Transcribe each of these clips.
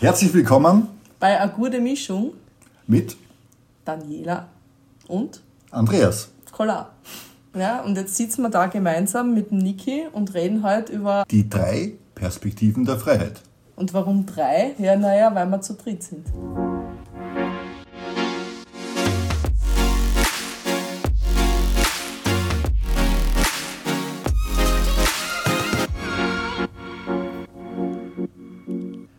Herzlich willkommen bei A gute Mischung mit Daniela und Andreas. Kolar. Ja, und jetzt sitzen wir da gemeinsam mit Niki und reden heute über die drei Perspektiven der Freiheit. Und warum drei? Ja, naja, weil wir zu dritt sind.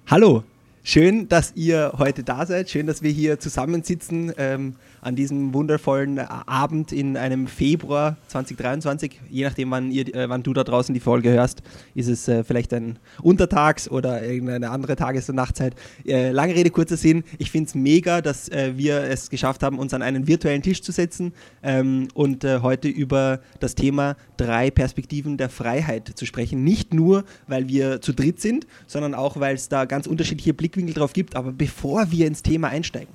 Hallo, schön, dass ihr heute da seid. Schön, dass wir hier zusammensitzen. Ähm, an diesem wundervollen Abend in einem Februar 2023. Je nachdem, wann, ihr, äh, wann du da draußen die Folge hörst, ist es äh, vielleicht ein Untertags- oder irgendeine andere Tages- und Nachtzeit. Äh, lange Rede, kurzer Sinn. Ich finde es mega, dass äh, wir es geschafft haben, uns an einen virtuellen Tisch zu setzen ähm, und äh, heute über das Thema drei Perspektiven der Freiheit zu sprechen. Nicht nur, weil wir zu dritt sind, sondern auch, weil es da ganz unterschiedliche Blickwinkel drauf gibt. Aber bevor wir ins Thema einsteigen,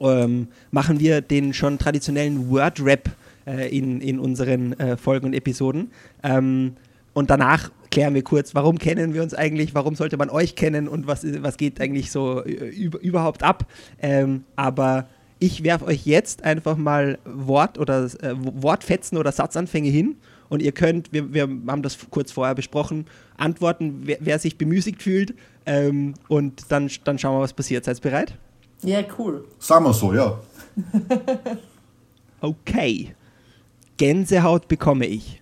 ähm, machen wir den schon traditionellen Word-Rap äh, in, in unseren äh, Folgen und Episoden. Ähm, und danach klären wir kurz, warum kennen wir uns eigentlich, warum sollte man euch kennen und was, was geht eigentlich so äh, über, überhaupt ab. Ähm, aber ich werfe euch jetzt einfach mal Wort oder äh, Wortfetzen oder Satzanfänge hin und ihr könnt, wir, wir haben das kurz vorher besprochen, antworten, wer, wer sich bemüßigt fühlt ähm, und dann, dann schauen wir, was passiert. Seid ihr bereit? Ja, cool. Sagen wir so, ja. okay. Gänsehaut bekomme ich.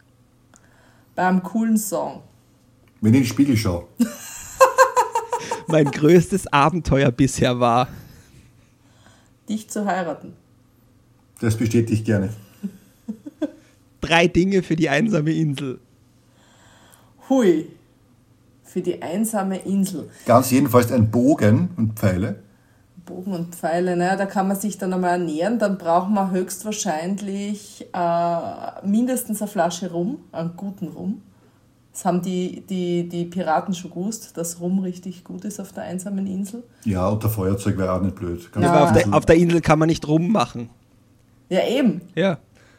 Beim coolen Song. Wenn ich in den Spiegel schaue. mein größtes Abenteuer bisher war. Dich zu heiraten. Das bestätige ich gerne. Drei Dinge für die einsame Insel. Hui. Für die einsame Insel. Ganz jedenfalls ein Bogen und Pfeile. Bogen und Pfeile, ne? da kann man sich dann einmal ernähren. Dann braucht man höchstwahrscheinlich äh, mindestens eine Flasche Rum, einen guten Rum. Das haben die, die, die Piraten schon gewusst, dass Rum richtig gut ist auf der einsamen Insel. Ja, und der Feuerzeug wäre auch nicht blöd. Ja, auf, der, auf der Insel kann man nicht Rum machen. Ja, eben. Ja.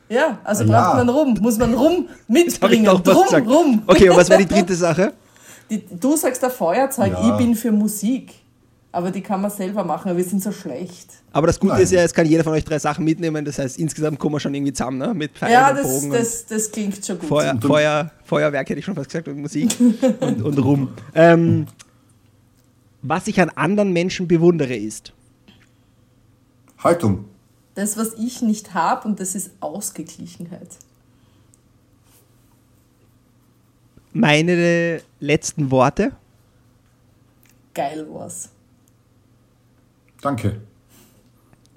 Ja, also ja. braucht man Rum. Muss man Rum mitbringen. Rum, Rum. Okay, und was war die dritte Sache? Die, du sagst der Feuerzeug, ja. ich bin für Musik. Aber die kann man selber machen, aber wir sind so schlecht. Aber das Gute Nein. ist ja, es kann jeder von euch drei Sachen mitnehmen. Das heißt, insgesamt kommen wir schon irgendwie zusammen, ne? Mit Pfeilen ja, das, und Bogen. Das, das klingt schon gut. Feuer, Feuer, Feuerwerk hätte ich schon fast gesagt und Musik und, und Rum. Ähm, was ich an anderen Menschen bewundere ist. Haltung. Das, was ich nicht habe, und das ist Ausgeglichenheit. Meine letzten Worte. Geil war's. Danke.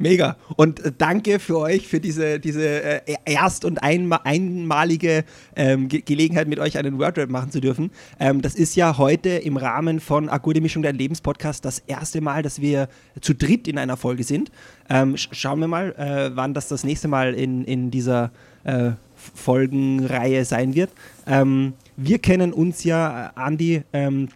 Mega. Und äh, danke für euch, für diese, diese äh, erst- und einma einmalige ähm, Ge Gelegenheit, mit euch einen Wordrap machen zu dürfen. Ähm, das ist ja heute im Rahmen von Akute Mischung dein Lebenspodcast das erste Mal, dass wir zu dritt in einer Folge sind. Ähm, sch schauen wir mal, äh, wann das das nächste Mal in, in dieser äh, Folgenreihe sein wird. Ähm, wir kennen uns ja, äh, Andi, ähm,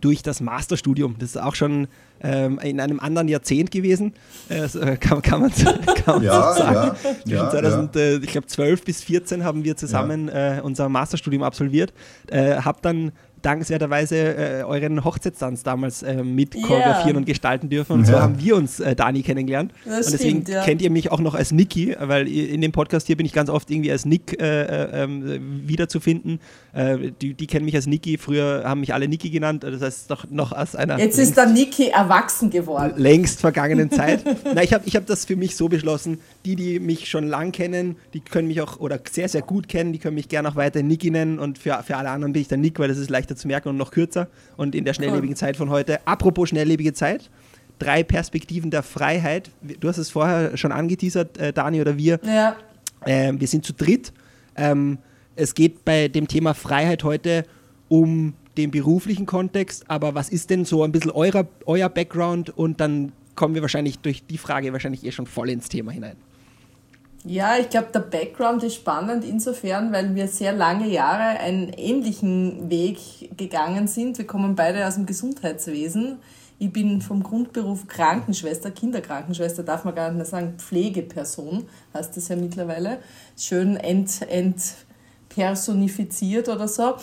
durch das Masterstudium. Das ist auch schon ähm, in einem anderen Jahrzehnt gewesen, äh, kann, kann, man, kann ja, so sagen. Ja, 2000, ja. Äh, ich glaube 12 bis 14 haben wir zusammen äh, unser Masterstudium absolviert. Äh, habe dann dankenswerterweise äh, euren Hochzeitstanz damals äh, mit yeah. choreografieren und gestalten dürfen. Und ja. so haben wir uns äh, Dani kennengelernt. Das und deswegen stimmt, ja. kennt ihr mich auch noch als Niki, weil in dem Podcast hier bin ich ganz oft irgendwie als Nick äh, äh, ähm, wiederzufinden. Äh, die, die kennen mich als Niki. Früher haben mich alle Niki genannt. Das heißt doch noch aus einer. Jetzt ist der Niki erwachsen geworden. Längst vergangenen Zeit. Na, ich habe ich hab das für mich so beschlossen. Die, die mich schon lang kennen, die können mich auch oder sehr, sehr gut kennen, die können mich gerne auch weiter Niki nennen. Und für, für alle anderen bin ich der Nick, weil das ist leichter zu merken und noch kürzer. Und in der schnelllebigen Zeit von heute. Apropos schnelllebige Zeit. Drei Perspektiven der Freiheit. Du hast es vorher schon angeteasert, äh, Dani oder wir. Ja. Ähm, wir sind zu dritt. Ähm, es geht bei dem Thema Freiheit heute um den beruflichen Kontext, aber was ist denn so ein bisschen euer, euer Background und dann kommen wir wahrscheinlich durch die Frage wahrscheinlich eh schon voll ins Thema hinein. Ja, ich glaube, der Background ist spannend insofern, weil wir sehr lange Jahre einen ähnlichen Weg gegangen sind. Wir kommen beide aus dem Gesundheitswesen. Ich bin vom Grundberuf Krankenschwester, Kinderkrankenschwester, darf man gar nicht mehr sagen, Pflegeperson heißt das ja mittlerweile. Schön ent, ent personifiziert oder so.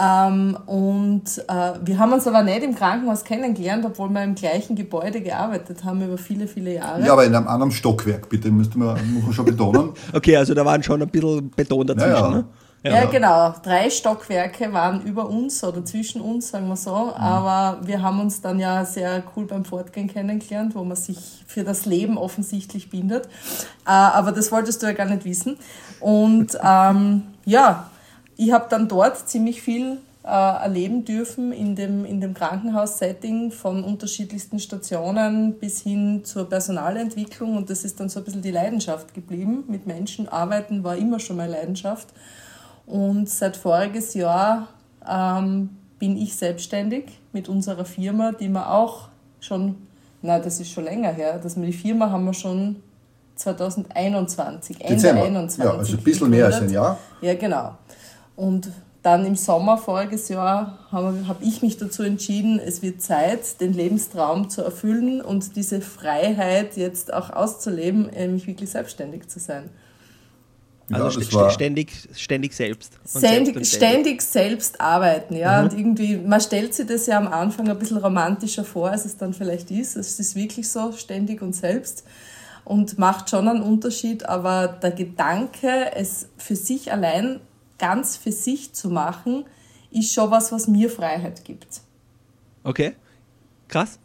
Ähm, und äh, wir haben uns aber nicht im Krankenhaus kennengelernt, obwohl wir im gleichen Gebäude gearbeitet haben über viele, viele Jahre. Ja, aber in einem anderen Stockwerk, bitte, müsste man, muss man schon betonen. okay, also da waren schon ein bisschen Beton dazwischen, ja, ja. ne? Ja, ja, genau. Drei Stockwerke waren über uns oder zwischen uns, sagen wir so. Mhm. Aber wir haben uns dann ja sehr cool beim Fortgehen kennengelernt, wo man sich für das Leben offensichtlich bindet. Äh, aber das wolltest du ja gar nicht wissen. Und ähm, ja, ich habe dann dort ziemlich viel äh, erleben dürfen in dem, in dem Krankenhaus-Setting von unterschiedlichsten Stationen bis hin zur Personalentwicklung. Und das ist dann so ein bisschen die Leidenschaft geblieben. Mit Menschen arbeiten war immer schon meine Leidenschaft. Und seit voriges Jahr ähm, bin ich selbstständig mit unserer Firma, die wir auch schon, na das ist schon länger her, dass wir die Firma haben wir schon 2021, Ende Dezember. 21. Ja, also ein bisschen mehr als ein Jahr. Ja, genau. Und dann im Sommer voriges Jahr habe hab ich mich dazu entschieden, es wird Zeit, den Lebenstraum zu erfüllen und diese Freiheit jetzt auch auszuleben, mich wirklich selbstständig zu sein. Also st ständig, ständig selbst. Ständig, selbst ständig selbst arbeiten, ja. Mhm. Und irgendwie, man stellt sich das ja am Anfang ein bisschen romantischer vor, als es dann vielleicht ist. Es ist wirklich so, ständig und selbst. Und macht schon einen Unterschied, aber der Gedanke, es für sich allein ganz für sich zu machen, ist schon was, was mir Freiheit gibt. Okay, krass.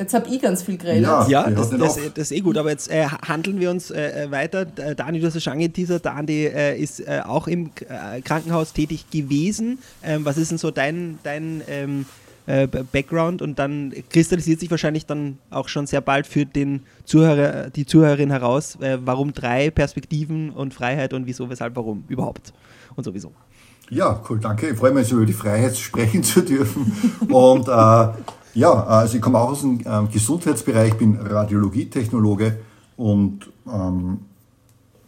Jetzt habe ich ganz viel geredet. Ja, ja das, das, das, ist eh gut, aber jetzt äh, handeln wir uns äh, äh weiter. Dani, du hast es schon angeteasert, Dani äh, ist äh, auch im äh, Krankenhaus tätig gewesen. Ähm, was ist denn so dein, dein ähm, Background? Und dann kristallisiert sich wahrscheinlich dann auch schon sehr bald für den Zuhörer, die Zuhörerin heraus, warum drei Perspektiven und Freiheit und wieso, weshalb, warum überhaupt und sowieso. Ja, cool, danke. Ich freue mich, über die Freiheit sprechen zu dürfen. Und ja, also ich komme auch aus dem äh, Gesundheitsbereich, bin Radiologietechnologe und ähm,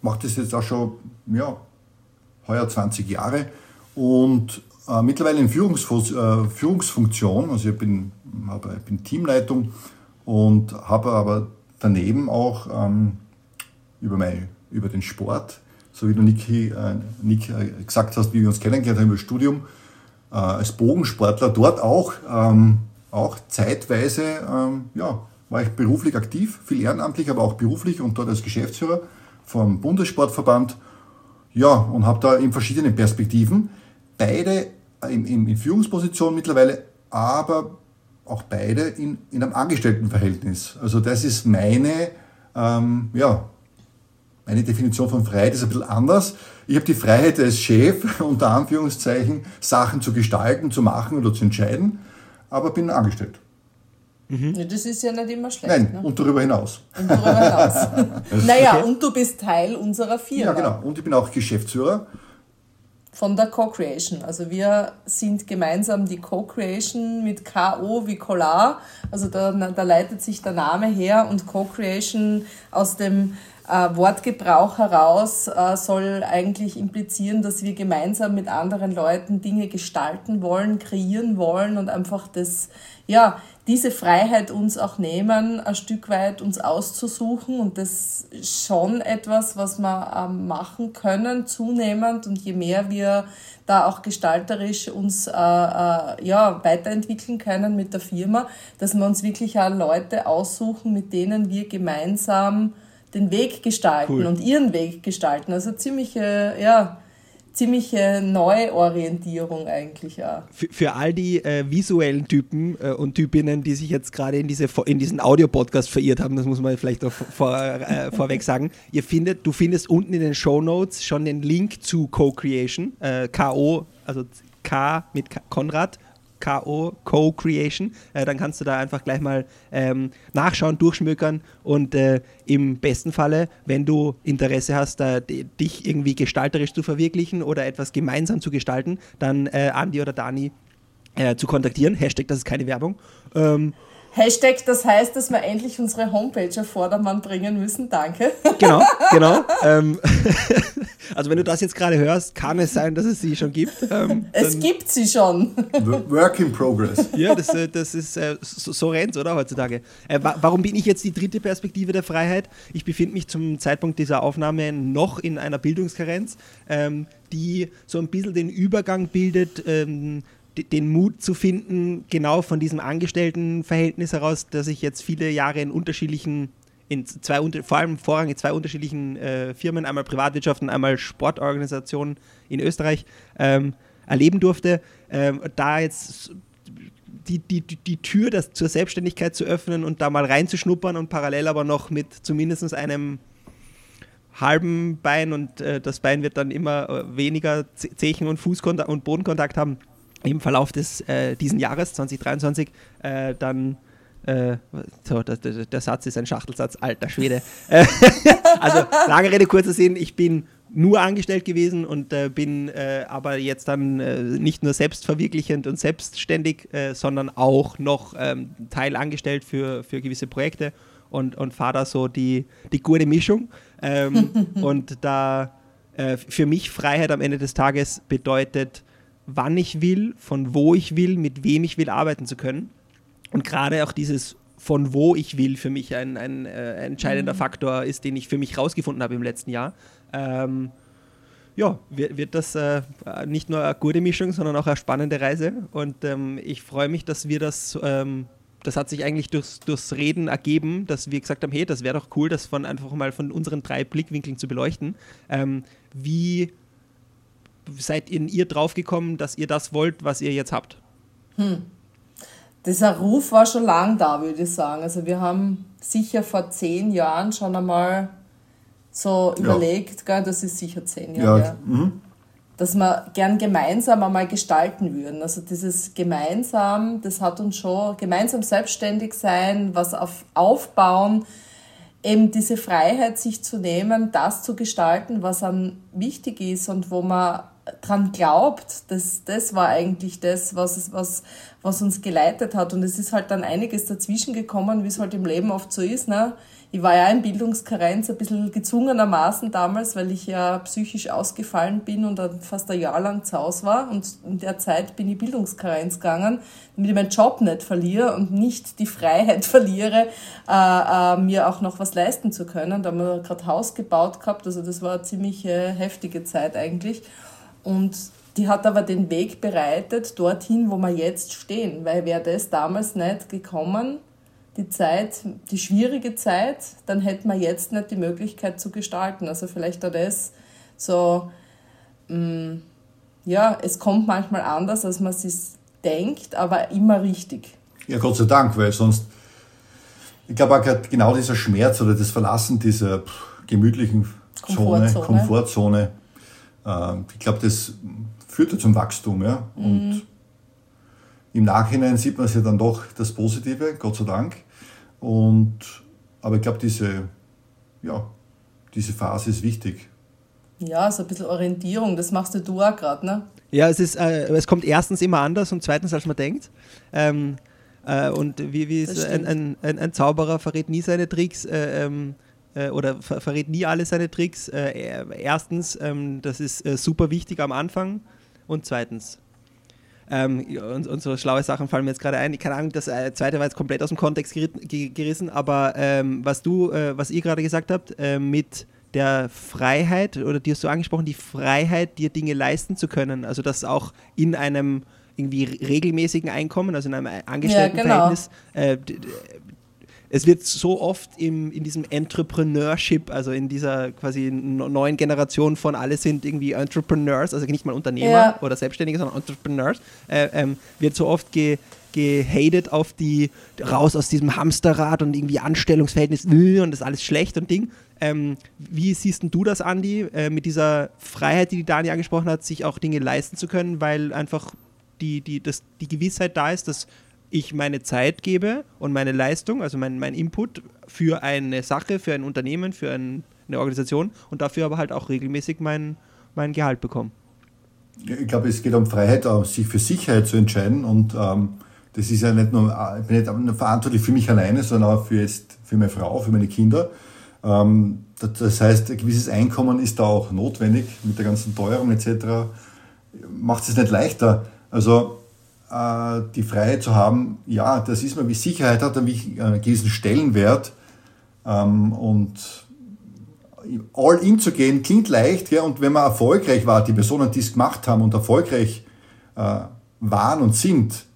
mache das jetzt auch schon, ja, heuer 20 Jahre und äh, mittlerweile in Führungs äh, Führungsfunktion, also ich bin, hab, ich bin Teamleitung und habe aber daneben auch ähm, über, mein, über den Sport, so wie du Niki, äh, Nick äh, gesagt hast, wie wir uns kennengelernt haben über Studium, äh, als Bogensportler dort auch ähm, auch zeitweise, ähm, ja, war ich beruflich aktiv, viel ehrenamtlich, aber auch beruflich und dort als Geschäftsführer vom Bundessportverband. Ja, und habe da in verschiedenen Perspektiven, beide in, in, in Führungsposition mittlerweile, aber auch beide in, in einem Angestelltenverhältnis. Also das ist meine, ähm, ja, meine Definition von Freiheit ist ein bisschen anders. Ich habe die Freiheit als Chef, unter Anführungszeichen, Sachen zu gestalten, zu machen oder zu entscheiden aber bin angestellt. Mhm. Ja, das ist ja nicht immer schlecht. Nein, ne? und darüber hinaus. Und darüber hinaus. naja, okay. und du bist Teil unserer Firma. Ja, genau. Und ich bin auch Geschäftsführer. Von der Co-Creation. Also wir sind gemeinsam die Co-Creation mit K.O. wie Collar. Also da, da leitet sich der Name her und Co-Creation aus dem äh, Wortgebrauch heraus äh, soll eigentlich implizieren, dass wir gemeinsam mit anderen Leuten Dinge gestalten wollen, kreieren wollen und einfach das, ja, diese Freiheit uns auch nehmen, ein Stück weit uns auszusuchen. Und das schon etwas, was wir ähm, machen können, zunehmend. Und je mehr wir da auch gestalterisch uns äh, äh, ja, weiterentwickeln können mit der Firma, dass wir uns wirklich auch Leute aussuchen, mit denen wir gemeinsam den Weg gestalten cool. und ihren Weg gestalten. Also ziemliche, ja, ziemliche Neuorientierung eigentlich auch. Für, für all die äh, visuellen Typen äh, und Typinnen, die sich jetzt gerade in, diese, in diesen Audio-Podcast verirrt haben, das muss man vielleicht auch vor, äh, vorweg sagen, ihr findet, du findest unten in den Show Notes schon den Link zu Co-Creation, äh, K.O., also K mit Konrad K.O. Co-Creation. Äh, dann kannst du da einfach gleich mal ähm, nachschauen, durchschmökern und äh, im besten Falle, wenn du Interesse hast, da, dich irgendwie gestalterisch zu verwirklichen oder etwas gemeinsam zu gestalten, dann äh, Andi oder Dani äh, zu kontaktieren. Hashtag, das ist keine Werbung. Ähm, Hashtag, das heißt, dass wir endlich unsere Homepage auf Vordermann bringen müssen. Danke. Genau, genau. Ähm, also wenn du das jetzt gerade hörst, kann es sein, dass es sie schon gibt. Ähm, es gibt sie schon. Work in progress. Ja, das, äh, das ist äh, so, so rennt oder heutzutage. Äh, warum bin ich jetzt die dritte Perspektive der Freiheit? Ich befinde mich zum Zeitpunkt dieser Aufnahme noch in einer Bildungskarenz, ähm, die so ein bisschen den Übergang bildet ähm, den Mut zu finden, genau von diesem Angestelltenverhältnis heraus, dass ich jetzt viele Jahre in unterschiedlichen, in zwei, vor allem vorrangig zwei unterschiedlichen äh, Firmen, einmal Privatwirtschaft und einmal Sportorganisationen in Österreich ähm, erleben durfte, ähm, da jetzt die, die, die Tür das zur Selbstständigkeit zu öffnen und da mal reinzuschnuppern und parallel aber noch mit zumindest einem halben Bein und äh, das Bein wird dann immer äh, weniger Zechen und Fußkontakt und Bodenkontakt haben im Verlauf des äh, diesen Jahres 2023 äh, dann äh, so, der, der, Satz ist ein Schachtelsatz, alter Schwede. Äh, also lange Rede, kurzer Sinn, ich bin nur angestellt gewesen und äh, bin äh, aber jetzt dann nicht nur selbstverwirklichend und selbstständig, sondern auch noch ähm, teilangestellt für, für gewisse Projekte und, und fahre da so die, die gute Mischung. Ähm, und da für mich Freiheit am Ende des Tages bedeutet, wann ich will, von wo ich will, mit wem ich will arbeiten zu können. Und gerade auch dieses von wo ich will für mich ein, ein äh, entscheidender mhm. Faktor ist, den ich für mich rausgefunden habe im letzten Jahr. Ähm, ja, wird, wird das äh, nicht nur eine gute Mischung, sondern auch eine spannende Reise. Und ähm, ich freue mich, dass wir das, ähm, das hat sich eigentlich durchs, durchs Reden ergeben, dass wir gesagt haben, hey, das wäre doch cool, das von einfach mal von unseren drei Blickwinkeln zu beleuchten. Ähm, wie seid ihr, ihr draufgekommen, dass ihr das wollt, was ihr jetzt habt? Hm. Dieser Ruf war schon lang da, würde ich sagen. Also wir haben sicher vor zehn Jahren schon einmal so ja. überlegt, gell, das ist sicher zehn Jahre, ja. Mhm. dass wir gern gemeinsam einmal gestalten würden. Also dieses gemeinsam, das hat uns schon, gemeinsam selbstständig sein, was auf, aufbauen, eben diese Freiheit sich zu nehmen, das zu gestalten, was einem wichtig ist und wo man dran glaubt, das, das war eigentlich das, was, was, was uns geleitet hat. Und es ist halt dann einiges dazwischen gekommen, wie es halt im Leben oft so ist. Ne? Ich war ja in Bildungskarenz ein bisschen gezwungenermaßen damals, weil ich ja psychisch ausgefallen bin und dann fast ein Jahr lang zu Hause war. Und in der Zeit bin ich Bildungskarenz gegangen, damit ich meinen Job nicht verliere und nicht die Freiheit verliere, äh, äh, mir auch noch was leisten zu können. Da haben wir gerade Haus gebaut gehabt, also das war eine ziemlich äh, heftige Zeit eigentlich. Und die hat aber den Weg bereitet dorthin, wo wir jetzt stehen, weil wäre das damals nicht gekommen, die Zeit, die schwierige Zeit, dann hätten wir jetzt nicht die Möglichkeit zu gestalten. Also vielleicht auch das so, mh, mm, ja, es kommt manchmal anders, als man sich denkt, aber immer richtig. Ja, Gott sei Dank, weil sonst, ich glaube auch genau dieser Schmerz oder das Verlassen dieser gemütlichen Zone, Komfortzone, Komfortzone ähm, ich glaube, das führt ja zum Wachstum. Ja? Und mhm. im Nachhinein sieht man es ja dann doch das Positive, Gott sei Dank. Und, aber ich glaube, diese, ja, diese Phase ist wichtig. Ja, so ein bisschen Orientierung, das machst du auch gerade, ne? Ja, es, ist, äh, es kommt erstens immer anders und zweitens, als man denkt. Ähm, äh, und wie, wie ist ein, ein, ein, ein, Zauberer verrät nie seine Tricks. Äh, ähm, äh, oder ver verrät nie alle seine Tricks. Äh, erstens, ähm, das ist äh, super wichtig am Anfang. Und zweitens, ähm, und, und, so schlaue Sachen fallen mir jetzt gerade ein. Keine Ahnung, das äh, zweite war jetzt komplett aus dem Kontext gerissen, aber ähm, was du, äh, was ihr gerade gesagt habt, äh, mit der Freiheit, oder die hast du angesprochen, die Freiheit, dir Dinge leisten zu können. Also das auch in einem irgendwie regelmäßigen Einkommen, also in einem Angestelltenverhältnis, ja, genau es wird so oft im, in diesem Entrepreneurship, also in dieser quasi neuen Generation von alle sind irgendwie Entrepreneurs, also nicht mal Unternehmer ja. oder Selbstständige, sondern Entrepreneurs, äh, ähm, wird so oft ge, gehatet auf die raus aus diesem Hamsterrad und irgendwie Anstellungsverhältnis äh, und das ist alles schlecht und Ding. Ähm, wie siehst du das, Andi, äh, mit dieser Freiheit, die die Dani angesprochen hat, sich auch Dinge leisten zu können, weil einfach die, die, das, die Gewissheit da ist, dass ich meine Zeit gebe und meine Leistung, also mein, mein Input für eine Sache, für ein Unternehmen, für ein, eine Organisation und dafür aber halt auch regelmäßig mein, mein Gehalt bekomme. Ich glaube, es geht um Freiheit, sich für Sicherheit zu entscheiden und ähm, das ist ja nicht nur, ich bin nicht nur verantwortlich für mich alleine, sondern auch für, jetzt, für meine Frau, für meine Kinder. Ähm, das heißt, ein gewisses Einkommen ist da auch notwendig mit der ganzen Teuerung etc. Macht es nicht leichter. Also die Freiheit zu haben, ja, das ist mir wie Sicherheit hat einen gewissen Stellenwert ähm, und all in zu gehen klingt leicht, ja, und wenn man erfolgreich war, die Personen, die es gemacht haben und erfolgreich äh, waren und sind,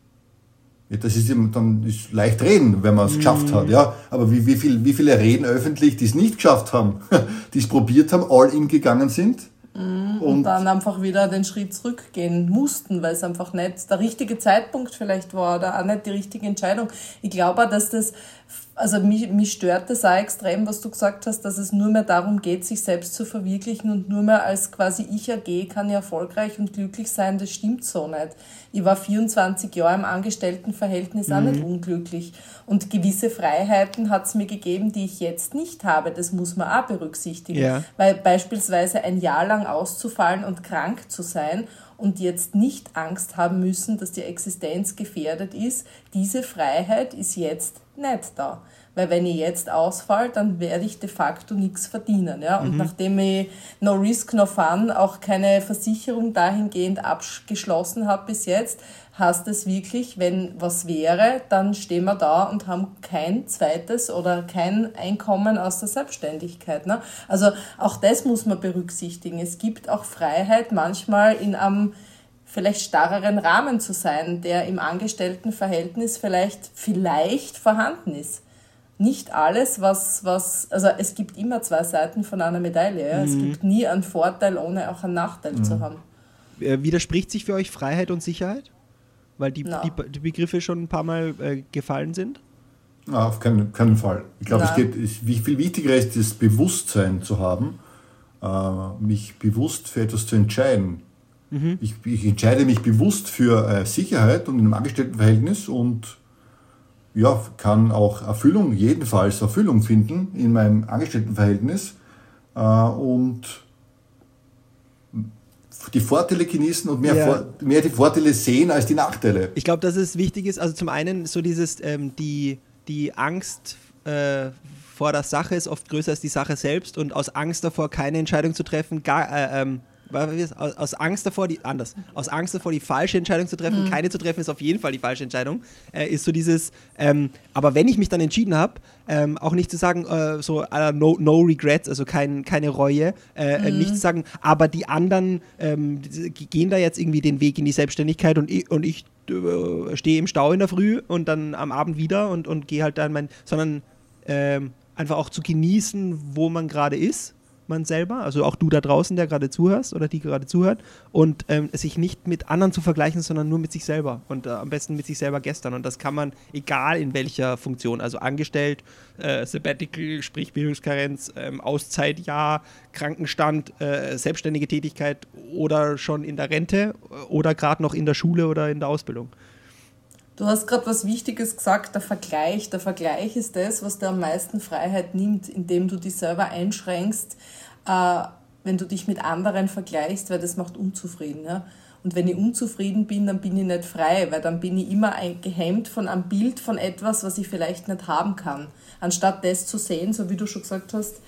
ja, das ist dann ist leicht reden, wenn man es mhm. geschafft hat, ja. Aber wie, wie, viel, wie viele reden öffentlich, die es nicht geschafft haben, die es probiert haben, all in gegangen sind? Mhm. Und, und, dann einfach wieder den Schritt zurückgehen mussten, weil es einfach nicht der richtige Zeitpunkt vielleicht war oder auch nicht die richtige Entscheidung. Ich glaube auch, dass das also mich, mich stört das auch extrem, was du gesagt hast, dass es nur mehr darum geht, sich selbst zu verwirklichen und nur mehr als quasi ich AG kann ich erfolgreich und glücklich sein. Das stimmt so nicht. Ich war 24 Jahre im Angestelltenverhältnis mhm. auch nicht unglücklich. Und gewisse Freiheiten hat es mir gegeben, die ich jetzt nicht habe. Das muss man auch berücksichtigen. Ja. Weil beispielsweise ein Jahr lang auszufallen und krank zu sein und jetzt nicht Angst haben müssen, dass die Existenz gefährdet ist, diese Freiheit ist jetzt nicht da. Weil wenn ich jetzt ausfall, dann werde ich de facto nichts verdienen. Ja? Und mhm. nachdem ich No Risk, No Fun auch keine Versicherung dahingehend abgeschlossen habe bis jetzt, heißt es wirklich, wenn was wäre, dann stehen wir da und haben kein zweites oder kein Einkommen aus der Selbstständigkeit. Ne? Also auch das muss man berücksichtigen. Es gibt auch Freiheit, manchmal in einem vielleicht starreren Rahmen zu sein, der im Angestelltenverhältnis vielleicht, vielleicht vorhanden ist. Nicht alles, was, was, also es gibt immer zwei Seiten von einer Medaille. Ja? Mhm. Es gibt nie einen Vorteil, ohne auch einen Nachteil mhm. zu haben. Äh, widerspricht sich für euch Freiheit und Sicherheit? Weil die, no. die, die, Begriffe schon ein paar Mal äh, gefallen sind? Na, auf keinen, keinen Fall. Ich glaube, es geht, wie viel wichtiger ist, das Bewusstsein zu haben, äh, mich bewusst für etwas zu entscheiden. Mhm. Ich, ich, entscheide mich bewusst für äh, Sicherheit und in einem Angestelltenverhältnis und ja, kann auch Erfüllung, jedenfalls Erfüllung finden in meinem Angestelltenverhältnis äh, und die Vorteile genießen und mehr, ja. vor, mehr die Vorteile sehen als die Nachteile. Ich glaube, dass es wichtig ist, also zum einen so dieses, ähm, die, die Angst äh, vor der Sache ist oft größer als die Sache selbst und aus Angst davor, keine Entscheidung zu treffen, gar, äh, ähm, aus Angst davor, die, anders, aus Angst davor, die falsche Entscheidung zu treffen, mhm. keine zu treffen, ist auf jeden Fall die falsche Entscheidung, äh, ist so dieses, ähm, aber wenn ich mich dann entschieden habe, ähm, auch nicht zu sagen, äh, so uh, no, no regrets, also kein, keine Reue, äh, äh, mhm. nicht zu sagen, aber die anderen ähm, gehen da jetzt irgendwie den Weg in die Selbstständigkeit und ich, und ich äh, stehe im Stau in der Früh und dann am Abend wieder und, und gehe halt dann mein, sondern ähm, einfach auch zu genießen, wo man gerade ist man selber, also auch du da draußen, der gerade zuhörst oder die gerade zuhört, und ähm, sich nicht mit anderen zu vergleichen, sondern nur mit sich selber und äh, am besten mit sich selber gestern. Und das kann man, egal in welcher Funktion, also angestellt, äh, Sabbatical, sprich Bildungskarenz, ähm, Auszeit, ja, Krankenstand, äh, selbstständige Tätigkeit oder schon in der Rente oder gerade noch in der Schule oder in der Ausbildung. Du hast gerade was Wichtiges gesagt, der Vergleich. Der Vergleich ist das, was dir am meisten Freiheit nimmt, indem du dich selber einschränkst, äh, wenn du dich mit anderen vergleichst, weil das macht unzufrieden. Ja? Und wenn ich unzufrieden bin, dann bin ich nicht frei, weil dann bin ich immer gehemmt von einem Bild von etwas, was ich vielleicht nicht haben kann. Anstatt das zu sehen, so wie du schon gesagt hast,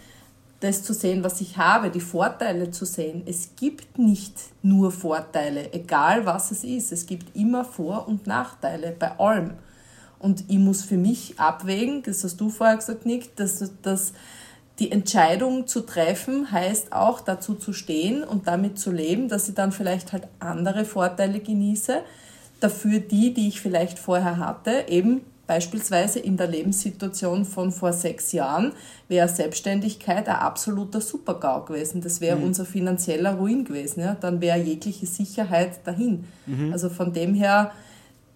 das zu sehen, was ich habe, die Vorteile zu sehen. Es gibt nicht nur Vorteile, egal was es ist. Es gibt immer Vor- und Nachteile bei allem. Und ich muss für mich abwägen, das hast du vorher gesagt, Nick, dass, dass die Entscheidung zu treffen heißt auch dazu zu stehen und damit zu leben, dass ich dann vielleicht halt andere Vorteile genieße. Dafür die, die ich vielleicht vorher hatte, eben Beispielsweise in der Lebenssituation von vor sechs Jahren wäre Selbstständigkeit ein absoluter Supergau gewesen. Das wäre mhm. unser finanzieller Ruin gewesen. Ja? Dann wäre jegliche Sicherheit dahin. Mhm. Also von dem her,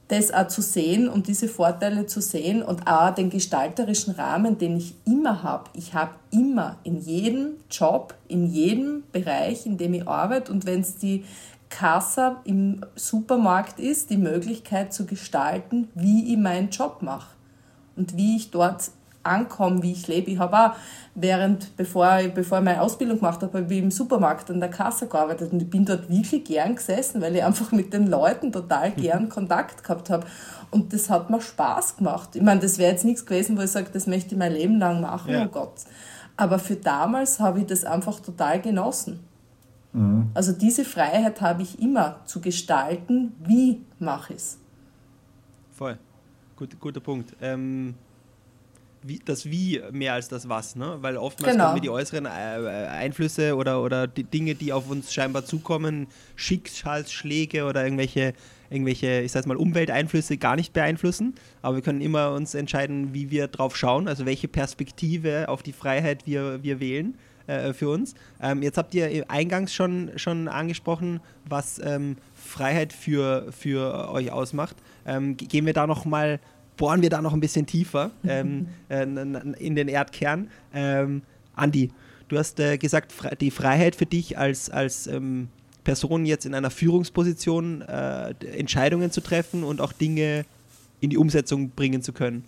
das auch zu sehen und diese Vorteile zu sehen und auch den gestalterischen Rahmen, den ich immer habe. Ich habe immer in jedem Job, in jedem Bereich, in dem ich arbeite und wenn es die Kassa im Supermarkt ist, die Möglichkeit zu gestalten, wie ich meinen Job mache und wie ich dort ankomme, wie ich lebe. Ich habe auch während, bevor ich, bevor ich meine Ausbildung gemacht habe, habe ich im Supermarkt an der Kasse gearbeitet und ich bin dort wirklich gern gesessen, weil ich einfach mit den Leuten total mhm. gern Kontakt gehabt habe. Und das hat mir Spaß gemacht. Ich meine, das wäre jetzt nichts gewesen, wo ich sage, das möchte ich mein Leben lang machen, ja. oh Gott. Aber für damals habe ich das einfach total genossen. Mhm. Also diese Freiheit habe ich immer zu gestalten, wie mache ich es. Voll. Gut, guter Punkt. Ähm, wie, das Wie mehr als das Was, ne? Weil oftmals genau. können wir die äußeren äh, Einflüsse oder, oder die Dinge, die auf uns scheinbar zukommen, Schicksalsschläge oder irgendwelche, irgendwelche, ich sag mal, Umwelteinflüsse gar nicht beeinflussen. Aber wir können immer uns entscheiden, wie wir drauf schauen, also welche Perspektive auf die Freiheit wir, wir wählen äh, für uns. Ähm, jetzt habt ihr eingangs schon, schon angesprochen, was ähm, Freiheit für, für euch ausmacht. Ähm, gehen wir da noch mal bohren wir da noch ein bisschen tiefer ähm, äh, in den Erdkern. Ähm, Andi, du hast äh, gesagt, die Freiheit für dich als, als ähm, Person jetzt in einer Führungsposition äh, Entscheidungen zu treffen und auch Dinge in die Umsetzung bringen zu können.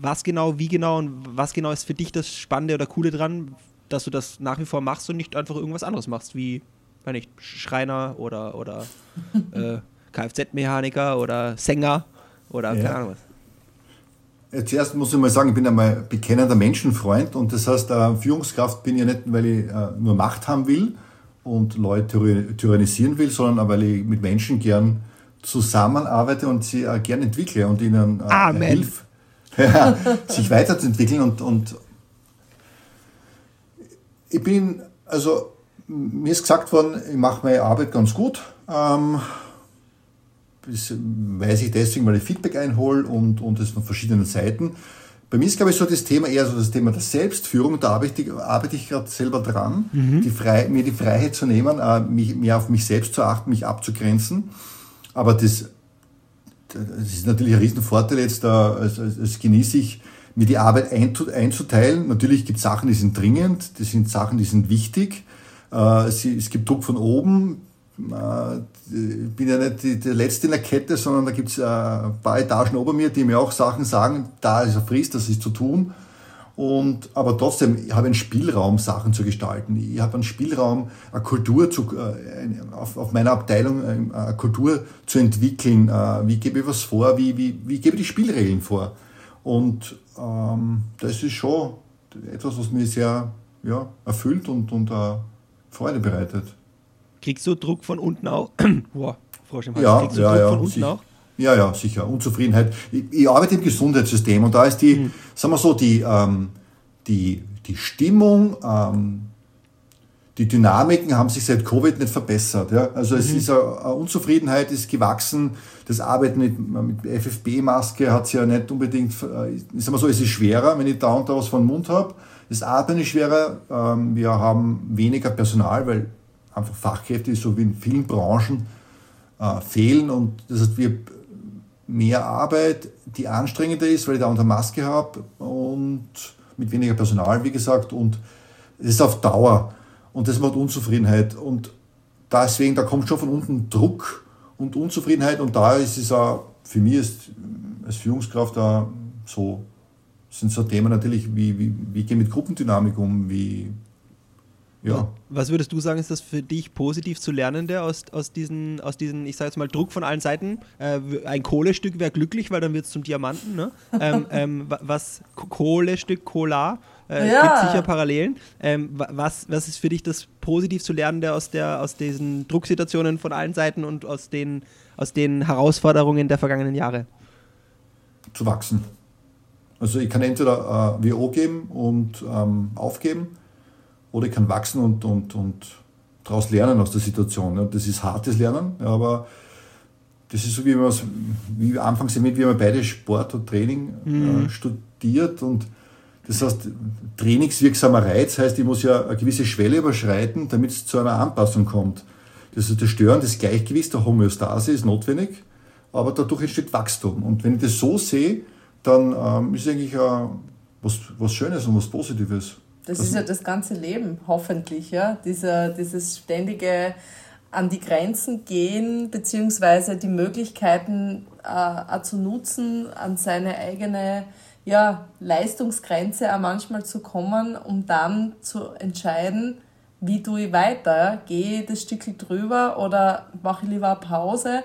Was genau, wie genau und was genau ist für dich das Spannende oder Coole dran, dass du das nach wie vor machst und nicht einfach irgendwas anderes machst, wie, wenn nicht, Schreiner oder, oder äh, Kfz-Mechaniker oder Sänger oder ja. keine Ahnung was. Zuerst muss ich mal sagen, ich bin einmal bekennender Menschenfreund und das heißt, äh, Führungskraft bin ich nicht, weil ich äh, nur Macht haben will und Leute tyrannisieren will, sondern weil ich mit Menschen gern zusammenarbeite und sie äh, gern entwickle und ihnen äh, hilf, ja, sich weiterzuentwickeln und, und ich bin, also mir ist gesagt worden, ich mache meine Arbeit ganz gut. Ähm, das weiß ich deswegen, weil ich Feedback einhole und, und das von verschiedenen Seiten. Bei mir ist, glaube ich, so das Thema eher so das Thema der Selbstführung. Da arbeite ich, arbeite ich gerade selber dran, mhm. die Frei, mir die Freiheit zu nehmen, äh, mich, mehr auf mich selbst zu achten, mich abzugrenzen. Aber das, das ist natürlich ein Riesenvorteil jetzt, als, als, als genieße ich, mir die Arbeit einzuteilen. Natürlich gibt es Sachen, die sind dringend, das sind Sachen, die sind wichtig. Äh, es, gibt Druck von oben, äh, ich bin ja nicht der Letzte in der Kette, sondern da gibt es äh, ein paar Etagen ober mir, die mir auch Sachen sagen, da ist eine Frist, das ist zu tun. Und, aber trotzdem, ich habe einen Spielraum, Sachen zu gestalten. Ich habe einen Spielraum, eine Kultur zu, äh, auf, auf meiner Abteilung eine Kultur zu entwickeln. Wie gebe ich was vor? Wie, wie, wie gebe ich die Spielregeln vor? Und ähm, das ist schon etwas, was mich sehr ja, erfüllt und, und äh, Freude bereitet. Kriegst du Druck von unten auch? Boah, Frosch im Hals. Ja, Kriegst du ja, Druck ja, von unten auch? Ja, ja, sicher. Unzufriedenheit. Ich, ich, arbeite im Gesundheitssystem und da ist die, mhm. sagen wir so, die, ähm, die, die Stimmung, ähm, die Dynamiken haben sich seit Covid nicht verbessert. Ja? Also es mhm. ist eine, eine, Unzufriedenheit ist gewachsen. Das Arbeiten mit, mit FFP-Maske hat sich ja nicht unbedingt, äh, sagen wir so, es ist schwerer, wenn ich da und da was vom Mund habe. Das Atmen ist schwerer. Ähm, wir haben weniger Personal, weil einfach Fachkräfte, so wie in vielen Branchen, äh, fehlen. Und das heißt, wir mehr Arbeit, die anstrengender ist, weil ich da unter Maske habe und mit weniger Personal, wie gesagt. Und es ist auf Dauer. Und das macht Unzufriedenheit. Und deswegen, da kommt schon von unten Druck und Unzufriedenheit. Und da ist es auch, für mich ist als Führungskraft auch so, sind so Themen natürlich, wie, wie, wie gehe mit Gruppendynamik um, wie ja. Was würdest du sagen, ist das für dich positiv zu Lernende aus, aus, diesen, aus diesen, ich sage jetzt mal, Druck von allen Seiten? Äh, ein Kohlestück wäre glücklich, weil dann wird es zum Diamanten. Ne? ähm, ähm, was Kohlestück, Cola, äh, ja. gibt sicher Parallelen. Ähm, was, was ist für dich das positiv zu Lernende aus, der, aus diesen Drucksituationen von allen Seiten und aus den, aus den Herausforderungen der vergangenen Jahre? Zu wachsen. Also ich kann entweder äh, WO geben und ähm, aufgeben oder ich kann wachsen und, und, und daraus lernen aus der Situation. Das ist hartes Lernen, aber das ist so, wie, wie anfangs damit, wie man beide Sport und Training äh, mhm. äh, studiert und das heißt, trainingswirksamer Reiz heißt, ich muss ja eine gewisse Schwelle überschreiten, damit es zu einer Anpassung kommt. Das ist das Stören des Gleichgewichts der Homöostase ist notwendig, aber dadurch entsteht Wachstum. Und wenn ich das so sehe, dann ähm, ist es eigentlich äh, was, was Schönes und was Positives. Das ist ja das ganze Leben, hoffentlich, ja. Dieser, dieses ständige an die Grenzen gehen, beziehungsweise die Möglichkeiten äh, zu nutzen, an seine eigene ja, Leistungsgrenze auch manchmal zu kommen, um dann zu entscheiden, wie tue ich weiter? Gehe ich das Stück drüber oder mache ich lieber eine Pause?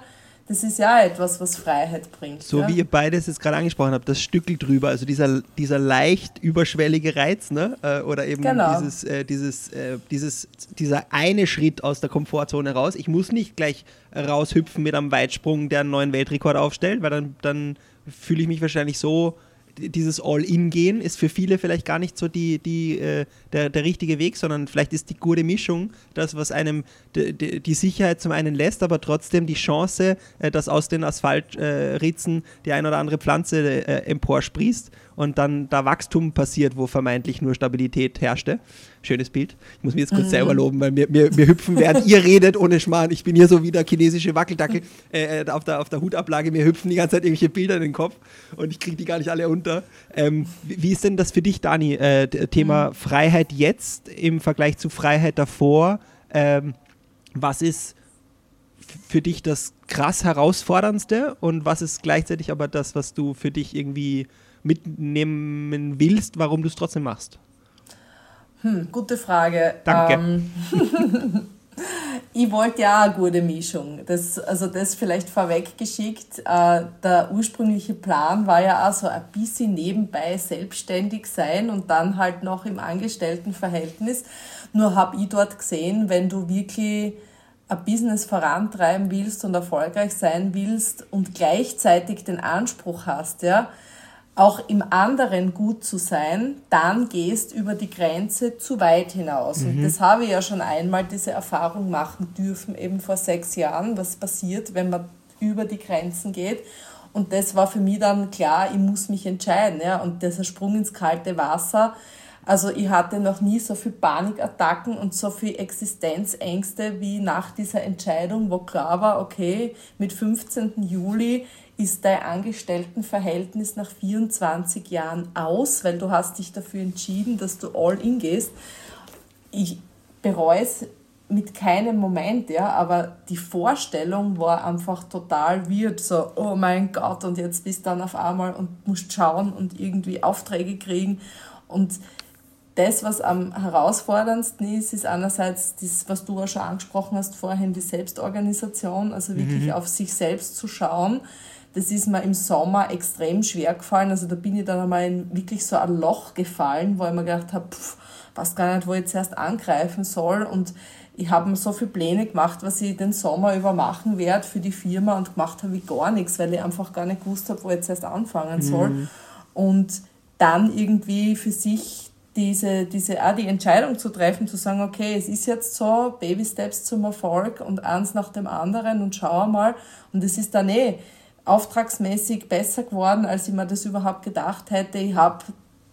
Das ist ja etwas, was Freiheit bringt. So ja? wie ihr beides jetzt gerade angesprochen habt, das Stückel drüber, also dieser, dieser leicht überschwellige Reiz, ne? Äh, oder eben genau. dieses, äh, dieses, äh, dieses, dieser eine Schritt aus der Komfortzone raus. Ich muss nicht gleich raushüpfen mit einem Weitsprung, der einen neuen Weltrekord aufstellt, weil dann, dann fühle ich mich wahrscheinlich so dieses All-In-Gehen ist für viele vielleicht gar nicht so die, die, äh, der, der richtige Weg, sondern vielleicht ist die gute Mischung das, was einem die, Sicherheit zum einen lässt, aber trotzdem die Chance, äh, dass aus den Asphaltritzen die ein oder andere Pflanze äh, emporsprießt und dann da Wachstum passiert, wo vermeintlich nur Stabilität herrschte. Schönes Bild. Ich muss mich jetzt kurz mhm. selber loben, weil wir, wir, wir hüpfen, während ihr redet, ohne Schmarrn. Ich bin hier so wie der chinesische Wackeldackel äh, äh, auf, der, auf der Hutablage. Mir hüpfen die ganze Zeit irgendwelche Bilder in den Kopf und ich kriege die gar nicht alle unter. Ähm, wie, wie, ist denn das für dich, Dani? Äh, Thema mhm. Freiheit jetzt im Vergleich zu Freiheit davor. Ähm, was ist für dich das krass herausforderndste und was ist gleichzeitig aber das, was du für dich irgendwie mitnehmen willst, warum du es trotzdem machst? Hm, gute Frage. Danke. Ähm, ich wollte ja eine gute Mischung. Das, also das vielleicht vorweggeschickt. Äh, der ursprüngliche Plan war ja auch so ein bisschen nebenbei selbstständig sein und dann halt noch im Angestelltenverhältnis. Nur habe ich dort gesehen, wenn du wirklich ein Business vorantreiben willst und erfolgreich sein willst und gleichzeitig den Anspruch hast, ja, auch im anderen gut zu sein, dann gehst über die Grenze zu weit hinaus. Mhm. Und das habe ich ja schon einmal diese Erfahrung machen dürfen, eben vor sechs Jahren, was passiert, wenn man über die Grenzen geht. Und das war für mich dann klar, ich muss mich entscheiden. Ja? Und dieser Sprung ins kalte Wasser, also ich hatte noch nie so viel Panikattacken und so viel Existenzängste wie nach dieser Entscheidung, wo klar war, okay, mit 15. Juli ist dein Angestelltenverhältnis nach 24 Jahren aus, weil du hast dich dafür entschieden, dass du all in gehst. Ich bereue es mit keinem Moment, ja, aber die Vorstellung war einfach total weird, so, oh mein Gott, und jetzt bist du dann auf einmal und musst schauen und irgendwie Aufträge kriegen und das, was am herausforderndsten ist, ist einerseits das, was du auch schon angesprochen hast vorhin, die Selbstorganisation, also wirklich mhm. auf sich selbst zu schauen, das ist mir im Sommer extrem schwer gefallen. Also da bin ich dann einmal in wirklich so ein Loch gefallen, wo ich mir gedacht habe, pff, weiß gar nicht, wo ich zuerst angreifen soll. Und ich habe mir so viele Pläne gemacht, was ich den Sommer über machen werde für die Firma und gemacht habe ich gar nichts, weil ich einfach gar nicht gewusst habe, wo ich zuerst anfangen soll. Mhm. Und dann irgendwie für sich diese, diese, auch die Entscheidung zu treffen, zu sagen, okay, es ist jetzt so, Baby Steps zum Erfolg und eins nach dem anderen und schau mal. Und es ist dann eh, auftragsmäßig besser geworden, als ich mir das überhaupt gedacht hätte. Ich habe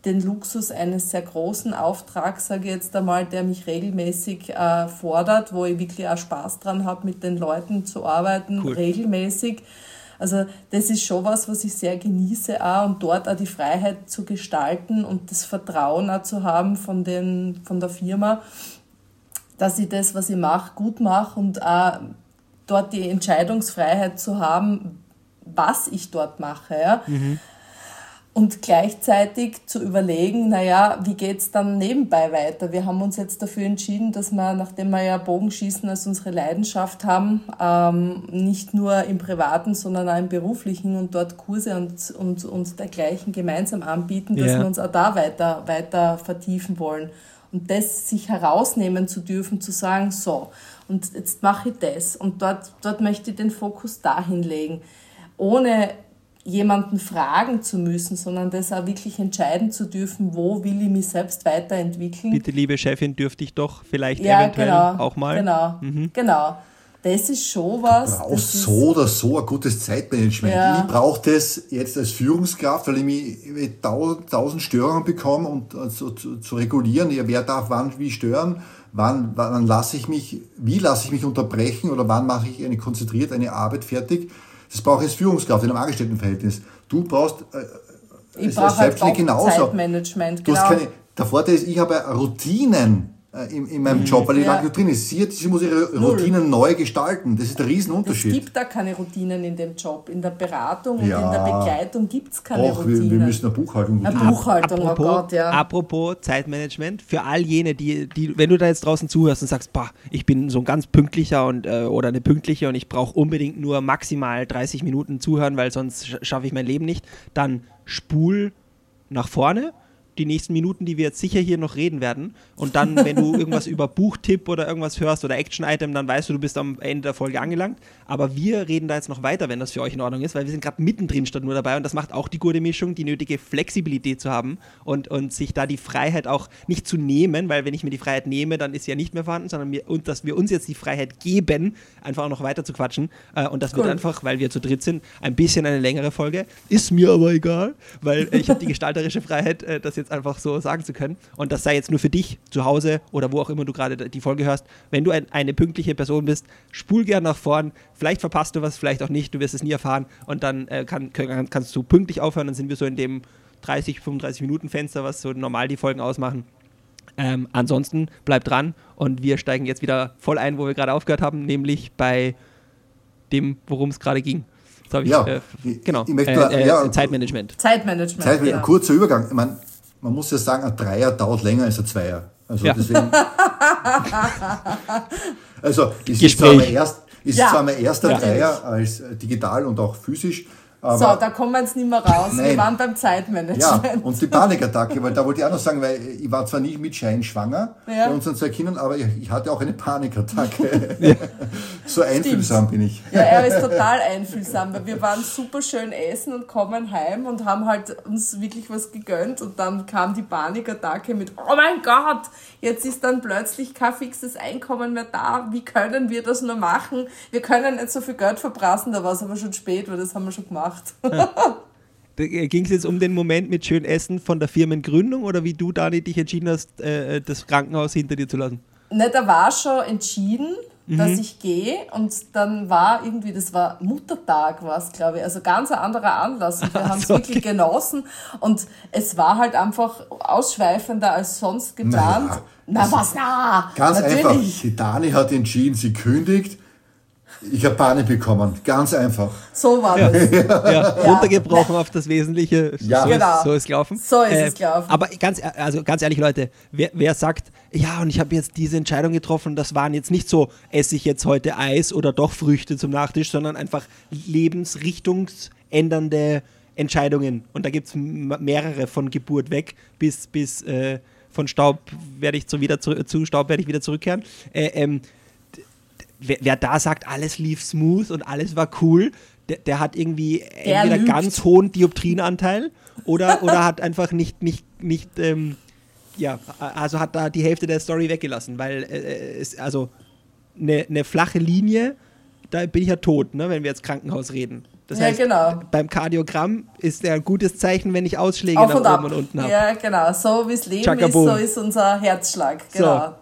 den Luxus eines sehr großen Auftrags, sage ich jetzt einmal, der mich regelmäßig äh, fordert, wo ich wirklich auch Spaß dran habe, mit den Leuten zu arbeiten, cool. regelmäßig. Also das ist schon was, was ich sehr genieße auch und dort auch die Freiheit zu gestalten und das Vertrauen auch zu haben von, den, von der Firma, dass ich das, was ich mache, gut mache und auch dort die Entscheidungsfreiheit zu haben, was ich dort mache. Ja? Mhm. Und gleichzeitig zu überlegen, naja, wie geht es dann nebenbei weiter? Wir haben uns jetzt dafür entschieden, dass wir, nachdem wir ja Bogenschießen als unsere Leidenschaft haben, ähm, nicht nur im privaten, sondern auch im beruflichen und dort Kurse und, und, und dergleichen gemeinsam anbieten, dass yeah. wir uns auch da weiter, weiter vertiefen wollen. Und das sich herausnehmen zu dürfen, zu sagen, so, und jetzt mache ich das und dort, dort möchte ich den Fokus dahin legen ohne jemanden fragen zu müssen, sondern das auch wirklich entscheiden zu dürfen, wo will ich mich selbst weiterentwickeln. Bitte, liebe Chefin, dürfte ich doch vielleicht ja, eventuell genau, auch mal. Genau, mhm. genau. Das ist schon was. Du brauchst so oder so ein gutes Zeitmanagement. Ja. Ich brauche das jetzt als Führungskraft, weil ich mich tausend, tausend Störungen bekomme und also zu, zu regulieren, ja, wer darf wann wie stören, wann, wann lasse ich mich, wie lasse ich mich unterbrechen oder wann mache ich eine konzentriert eine Arbeit fertig das brauche ich als Führungskraft in einem Angestelltenverhältnis. Du brauchst äh, ich brauche halt genauso. Zeitmanagement. Du genau. keine, der Vorteil ist, ich habe Routinen in, in meinem Job, weil die Ja. lange drin ist. Sie, hat- sie muss ihre Routinen neu gestalten. Das ist der Es Riesenunterschied. gibt da keine Routinen in dem Job. In der Beratung und Ja. in der Begleitung gibt es keine Och, Routinen. wir, wir müssen eine Buchhaltung Eine machen. Buchhaltung, oh Gott, ja. apropos Zeitmanagement, für all jene, die, die, wenn du da jetzt draußen zuhörst und sagst, boah, ich bin so ein ganz pünktlicher und, äh, oder eine pünktliche und ich brauche unbedingt nur maximal 30 Minuten zuhören, weil sonst sch schaffe ich mein Leben nicht, dann spul nach vorne. Die nächsten Minuten, die wir jetzt sicher hier noch reden werden. Und dann, wenn du irgendwas über Buchtipp oder irgendwas hörst oder Action-Item, dann weißt du, du bist am Ende der Folge angelangt. Aber wir reden da jetzt noch weiter, wenn das für euch in Ordnung ist, weil wir sind gerade mittendrin statt nur dabei und das macht auch die gute Mischung, die nötige Flexibilität zu haben und, und sich da die Freiheit auch nicht zu nehmen, weil wenn ich mir die Freiheit nehme, dann ist sie ja nicht mehr vorhanden, sondern mir, und dass wir uns jetzt die Freiheit geben, einfach auch noch weiter zu quatschen. Äh, und das wird Cool. einfach, weil wir zu dritt sind, ein bisschen eine längere Folge. Ist mir aber egal, weil ich habe die gestalterische Freiheit, äh, das jetzt einfach so sagen zu können. Und das sei jetzt nur für dich zu Hause oder wo auch immer du gerade die Folge hörst. Wenn du ein, eine pünktliche Person bist, spul gern nach vorn. Vielleicht verpasst du was, vielleicht auch nicht. Du wirst es nie erfahren. Und dann äh, kann, kann, kannst du pünktlich aufhören. Dann sind wir so in dem 30, 35 Minuten Fenster, was so normal die Folgen ausmachen. Ähm, ansonsten bleibt dran und wir steigen jetzt wieder voll ein, wo wir gerade aufgehört haben, nämlich bei dem, worum es gerade ging. Ich, Ja, äh, genau, ich möchte äh, nur- äh, ja. Zeitmanagement. Zeitmanagement. Zeit, ja. kurzer Übergang. Ich meine, man muss ja sagen, ein Dreier dauert länger als ein Zweier. Also Ja. deswegen. also es ist zwar mein, erst, ist Ja. zwar mein erster Ja. Dreier als digital und auch physisch, aber So, da kommen wir jetzt nicht mehr raus. Wir Nein. waren beim ja, Zeitmanagement. und die Panikattacke, weil da wollte ich auch noch sagen, weil ich war zwar nicht mit Schein schwanger Ja. bei unseren zwei Kindern, aber ich, ich hatte auch eine Panikattacke. so einfühlsam bin ich. Ja, er ist total einfühlsam, weil wir waren super schön essen und kommen heim und haben halt uns wirklich was gegönnt und dann kam die Panikattacke mit, oh mein Gott, jetzt ist dann plötzlich kein fixes Einkommen mehr da, wie können wir das nur machen? Wir können nicht so viel Geld verprassen, da war es aber schon spät, weil das haben wir schon gemacht. Ging es jetzt um den Moment mit schön Essen von der Firmengründung oder wie du, Dani, dich entschieden hast, äh, das Krankenhaus hinter dir zu lassen? Ne, da war schon entschieden, dass Mhm. ich gehe und dann war irgendwie, das war Muttertag war es, glaube ich, also ganz ein anderer Anlass und wir haben es so, wirklich genossen und es war halt einfach ausschweifender als sonst geplant. Naja, Na was, na, Ganz einfach. natürlich. Die Dani hat entschieden, sie kündigt. Ich habe Panik bekommen. Ganz einfach. So war das. Ja, runtergebrochen auf das Wesentliche. Ja. so, Genau. ist, so ist gelaufen. So ist es gelaufen. Aber ganz, e- also ganz ehrlich, Leute, wer, wer sagt, ja, und ich habe jetzt diese Entscheidung getroffen, das waren jetzt nicht so, esse ich jetzt heute Eis oder doch Früchte zum Nachtisch, sondern einfach lebensrichtungsändernde Entscheidungen. Und da gibt es mehrere von Geburt weg bis, bis äh, von Staub werde ich zu, wieder zu, zu Staub werde ich wieder zurückkehren. Äh, ähm, wer, wer da sagt, alles lief smooth und alles war cool, der, der hat irgendwie Der entweder lügt. ganz hohen Dioptrinanteil oder, oder hat einfach nicht, nicht, nicht ähm, ja, also hat da die Hälfte der Story weggelassen, weil äh, es, also eine ne flache Linie, da bin ich ja tot, ne, wenn wir jetzt Krankenhaus reden. Das Ja, heißt, genau. beim Kardiogramm ist ja ein gutes Zeichen, wenn ich Ausschläge Auf nach und ab. oben und unten habe. Ja, genau. So wie es Leben Chakaboom. ist, so ist unser Herzschlag. Genau.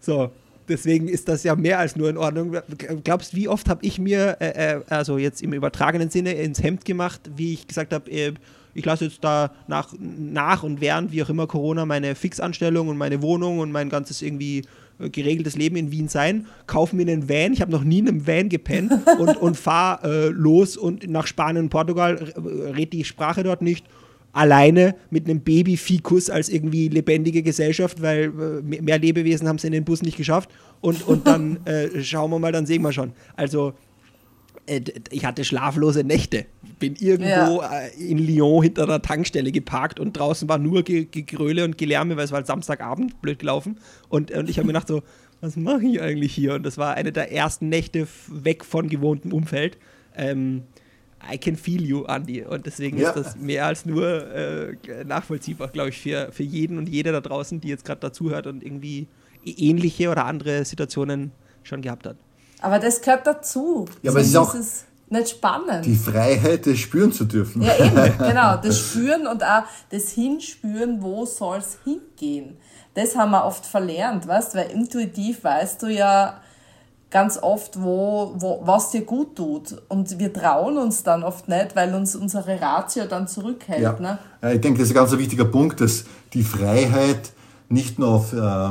So, deswegen ist das ja mehr als nur in Ordnung. Glaubst wie oft habe ich mir, äh, äh, also jetzt im übertragenen Sinne, ins Hemd gemacht, wie ich gesagt habe, äh, ich lasse jetzt da nach, nach und während, wie auch immer Corona, meine Fixanstellung und meine Wohnung und mein ganzes irgendwie äh, geregeltes Leben in Wien sein, kaufe mir einen Van, ich habe noch nie in einem Van gepennt und, und fahre äh, los und nach Spanien und Portugal, äh, red die Sprache dort nicht, alleine mit einem Baby-Fikus als irgendwie lebendige Gesellschaft, weil äh, mehr- Lebewesen haben es in den Bus nicht geschafft. Und, und dann äh, schauen wir mal, dann sehen wir schon. Also, äh, ich hatte schlaflose Nächte. Bin irgendwo äh, in Lyon hinter einer Tankstelle geparkt und draußen war nur Ge Gegröle und Gelärme, weil es war halt Samstagabend, blöd gelaufen. Und, und ich habe mir gedacht so, was mache ich eigentlich hier? Und das war eine der ersten Nächte weg von gewohntem Umfeld. Ähm, I can feel you, Andy. Und deswegen Ja. ist das mehr als nur äh, nachvollziehbar, glaube ich, für, für jeden und jede da draußen, die jetzt gerade dazuhört und irgendwie ä- ähnliche oder andere Situationen schon gehabt hat. Aber das gehört dazu. Ja, aber es ist auch es nicht spannend. die Freiheit, das spüren zu dürfen. Ja, eben, genau. Das Spüren und auch das Hinspüren, wo soll es hingehen. Das haben wir oft verlernt, weißt weil intuitiv weißt du ja ganz oft, wo, wo, was dir gut tut. Und wir trauen uns dann oft nicht, weil uns unsere Ratio dann zurückhält. Ja. Ne? Ich denke, das ist ein ganz wichtiger Punkt, dass die Freiheit nicht nur auf, äh,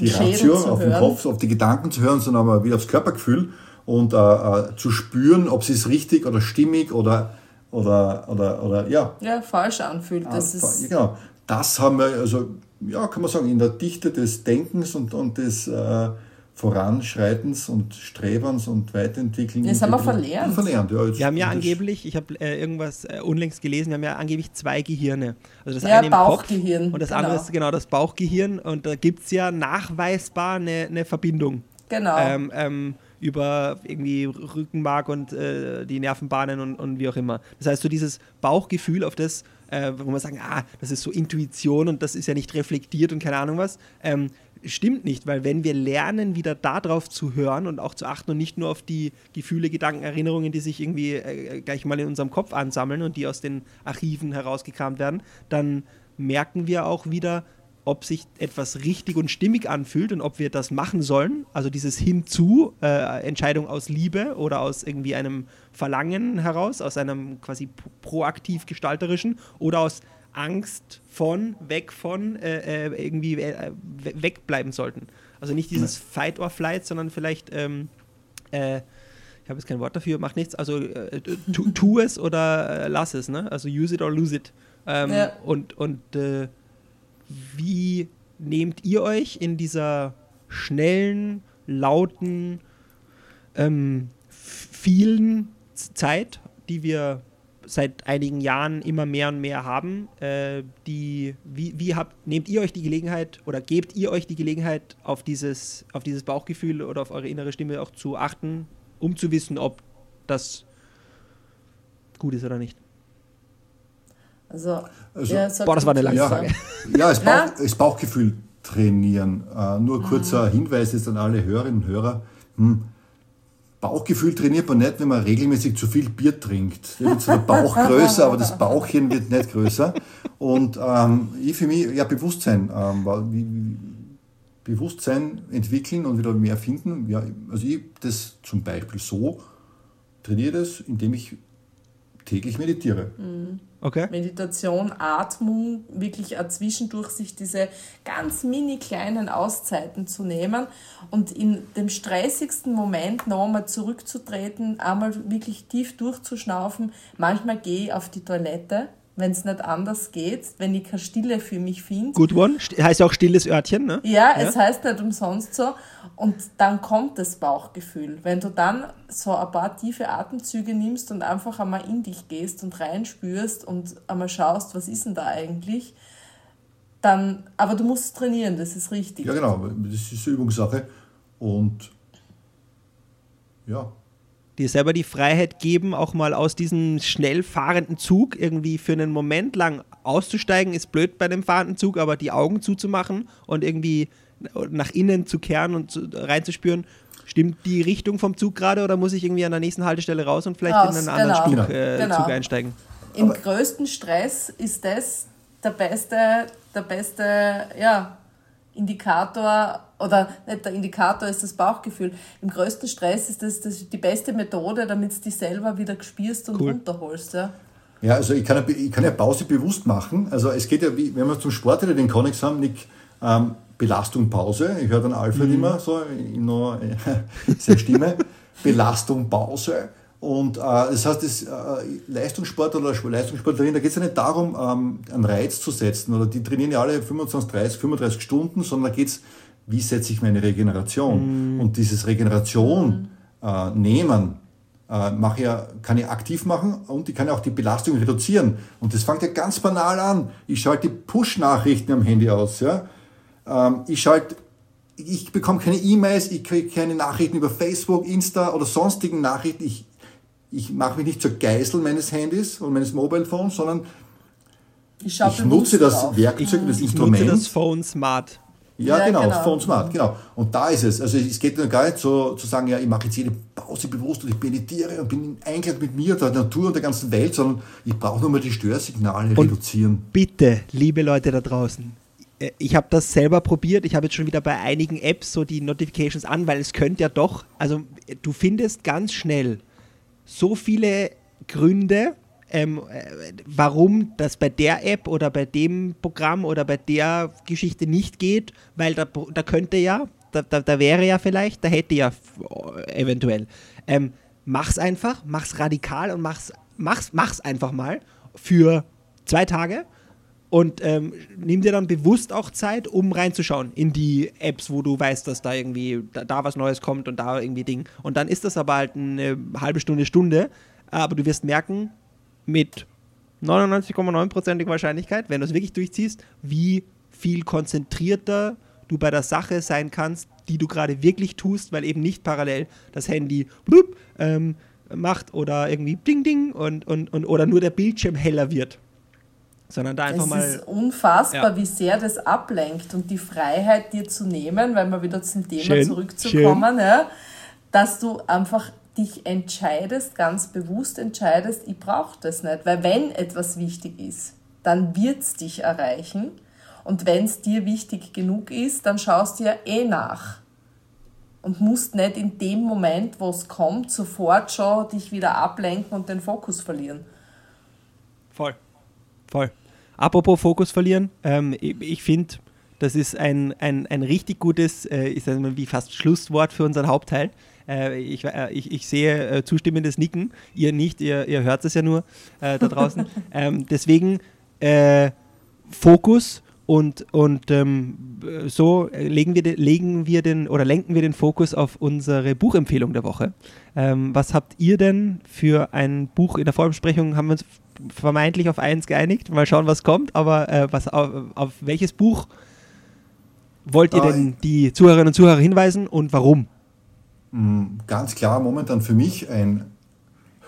die Ratio, auf den Kopf, auf die Gedanken zu hören, sondern aber wieder aufs Körpergefühl und äh, äh, zu spüren, ob es sich richtig oder stimmig oder oder, oder, oder ja. Ja, falsch anfühlt. Das ah, ist genau. Das haben wir, also, ja, kann man sagen, in der Dichte des Denkens und, und des äh, Voranschreitens und Strebens und Weiterentwickelns. Das haben wir verlernt. verlernt ja, wir haben ja angeblich, ich habe äh, irgendwas äh, unlängst gelesen, wir haben ja angeblich zwei Gehirne. Also das ja, eine im Bauchgehirn. Kopf und das genau. andere ist genau das Bauchgehirn. Und da gibt es ja nachweisbar eine, eine Verbindung. Genau. Ähm, ähm, über irgendwie Rückenmark und äh, die Nervenbahnen und, und wie auch immer. Das heißt, so dieses Bauchgefühl, auf das, äh, wo man sagen, ah, das ist so Intuition und das ist ja nicht reflektiert und keine Ahnung was, ähm, stimmt nicht, weil wenn wir lernen, wieder darauf zu hören und auch zu achten und nicht nur auf die Gefühle, Gedanken, Erinnerungen, die sich irgendwie äh, gleich mal in unserem Kopf ansammeln und die aus den Archiven herausgekramt werden, dann merken wir auch wieder, ob sich etwas richtig und stimmig anfühlt und ob wir das machen sollen. Also dieses Hinzu, äh, Entscheidung aus Liebe oder aus irgendwie einem Verlangen heraus, aus einem quasi proaktiv gestalterischen oder aus Angst von, weg von, äh, äh irgendwie äh, wegbleiben sollten. Also nicht dieses Fight or Flight, sondern vielleicht, ähm, äh, ich habe jetzt kein Wort dafür, macht nichts, also äh, tu, tu, es oder lass es, ne? Also use it or lose it. Ähm, ja. Und, und wie nehmt ihr euch in dieser schnellen, lauten, ähm, vielen Zeit, die wir seit einigen Jahren immer mehr und mehr haben, äh, die, wie, wie habt, nehmt ihr euch die Gelegenheit oder gebt ihr euch die Gelegenheit, auf dieses, auf dieses Bauchgefühl oder auf eure innere Stimme auch zu achten, um zu wissen, ob das gut ist oder nicht? Also, also ja, boah, das war eine lange ja, Frage. Ja, das, Bauch, das Bauchgefühl trainieren. Äh, nur kurzer mhm. Hinweis jetzt an alle Hörerinnen und Hörer. Hm, Bauchgefühl trainiert man nicht, wenn man regelmäßig zu viel Bier trinkt. Da wird zwar der Bauch größer, aber das Bauchchen wird nicht größer. Und ähm, ich für mich, ja, Bewusstsein, ähm, Bewusstsein entwickeln und wieder mehr finden. Ja, also ich das zum Beispiel so trainiere das, indem ich täglich meditiere. Mhm. Okay. Meditation, Atmung, wirklich zwischendurch sich diese ganz mini kleinen Auszeiten zu nehmen und in dem stressigsten Moment noch einmal zurückzutreten, einmal wirklich tief durchzuschnaufen. Manchmal gehe ich auf die Toilette wenn es nicht anders geht, wenn ich keine Stille für mich finde. Good one, heißt auch stilles Örtchen, ne? Ja, ja, es heißt nicht umsonst so. Und dann kommt das Bauchgefühl. Wenn du dann so ein paar tiefe Atemzüge nimmst und einfach einmal in dich gehst und reinspürst und einmal schaust, was ist denn da eigentlich, dann, aber du musst trainieren, das ist richtig. Ja, genau, das ist eine Übungssache. Und ja, dir selber die Freiheit geben, auch mal aus diesem schnell fahrenden Zug irgendwie für einen Moment lang auszusteigen, ist blöd bei dem fahrenden Zug, aber die Augen zuzumachen und irgendwie nach innen zu kehren und zu, reinzuspüren, stimmt die Richtung vom Zug gerade oder muss ich irgendwie an der nächsten Haltestelle raus und vielleicht raus, in einen genau. anderen Zug, äh, genau. Zug einsteigen? Im aber größten Stress ist das der beste, der beste, ja, Indikator oder nicht der Indikator ist das Bauchgefühl. Im größten Stress ist das, das die beste Methode, damit du dich selber wieder spürst und cool. runterholst. Ja. Ja, also ich kann, ja, ich kann ja Pause bewusst machen. Also es geht ja, wie, wenn wir zum Sport wieder den Konnex haben, Nick, ähm, Belastung, Pause. Ich höre dann Alfred mhm. immer so in einer äh, Stimme. Belastung, Pause. Und äh, das heißt, das, äh, Leistungssportler oder Leistungssportlerin, da geht es ja nicht darum, ähm, einen Reiz zu setzen, oder die trainieren ja alle 25, 30, 35 Stunden, sondern da geht es, wie setze ich meine Regeneration? Mm. Und dieses Regeneration äh, nehmen, äh, mache ja, kann ich aktiv machen und ich kann ja auch die Belastung reduzieren. Und das fängt ja ganz banal an. Ich schalte die Push-Nachrichten am Handy aus. Ja? Ähm, ich schalte ich bekomme keine E-Mails, ich kriege keine Nachrichten über Facebook, Insta oder sonstigen Nachrichten. Ich ich mache mich nicht zur Geißel meines Handys und meines Mobile Phones, sondern ich, ich nutze das drauf. Werkzeug, das Instrument. Ich nutze das Phone Smart. Ja, ja genau, genau, Phone Smart, genau. Und da ist es. Also es geht gar nicht so zu sagen, ja, ich mache jetzt jede Pause bewusst und ich meditiere und bin in Einklang mit mir, der Natur und der ganzen Welt, sondern ich brauche nur mal die Störsignale und reduzieren. Bitte, liebe Leute da draußen, äh, ich habe das selber probiert. Ich habe jetzt schon wieder bei einigen Apps so die Notifications an, weil es könnte ja doch, also du findest ganz schnell so viele Gründe, ähm, äh, warum das bei der App oder bei dem Programm oder bei der Geschichte nicht geht, weil da, da könnte ja, da, da, da wäre ja vielleicht, da hätte ja eventuell. Ähm, mach's einfach, mach's radikal und mach's, mach's, mach's einfach mal für zwei Tage und ähm, nimm dir dann bewusst auch Zeit, um reinzuschauen in die Apps, wo du weißt, dass da irgendwie da, da, was Neues kommt und da irgendwie Ding. Und dann ist das aber halt eine halbe Stunde, Stunde. Aber du wirst merken, mit 99,9%iger Wahrscheinlichkeit, wenn du es wirklich durchziehst, wie viel konzentrierter du bei der Sache sein kannst, die du gerade wirklich tust, weil eben nicht parallel das Handy blub, ähm, macht oder irgendwie Ding Ding und, und, und oder nur der Bildschirm heller wird sondern da einfach es mal. Es ist unfassbar, ja. wie sehr das ablenkt und die Freiheit dir zu nehmen, weil wir wieder zum Thema schön, zurückzukommen, ja, dass du einfach dich entscheidest, ganz bewusst entscheidest, ich brauche das nicht. Weil wenn etwas wichtig ist, dann wird es dich erreichen. Und wenn es dir wichtig genug ist, dann schaust du ja eh nach. Und musst nicht in dem Moment, wo es kommt, sofort schon dich wieder ablenken und den Fokus verlieren. Voll. Voll. Apropos Fokus verlieren, ähm, ich, ich finde, das ist ein, ein, ein richtig gutes, äh, ist mal wie fast Schlusswort für unseren Hauptteil. Äh, ich, äh, ich, ich sehe äh, zustimmendes Nicken, ihr nicht, ihr, ihr hört es ja nur äh, da draußen. ähm, deswegen äh, Fokus und, und ähm, so legen wir, de, legen wir den oder lenken wir den Fokus auf unsere Buchempfehlung der Woche. Ähm, was habt ihr denn für ein Buch in der Vorbesprechung? Haben wir uns vermeintlich auf eins geeinigt. Mal schauen, was kommt. Aber äh, was, auf, auf, welches Buch wollt ihr denn die Zuhörerinnen und Zuhörer hinweisen und warum? Mm, ganz klar momentan für mich ein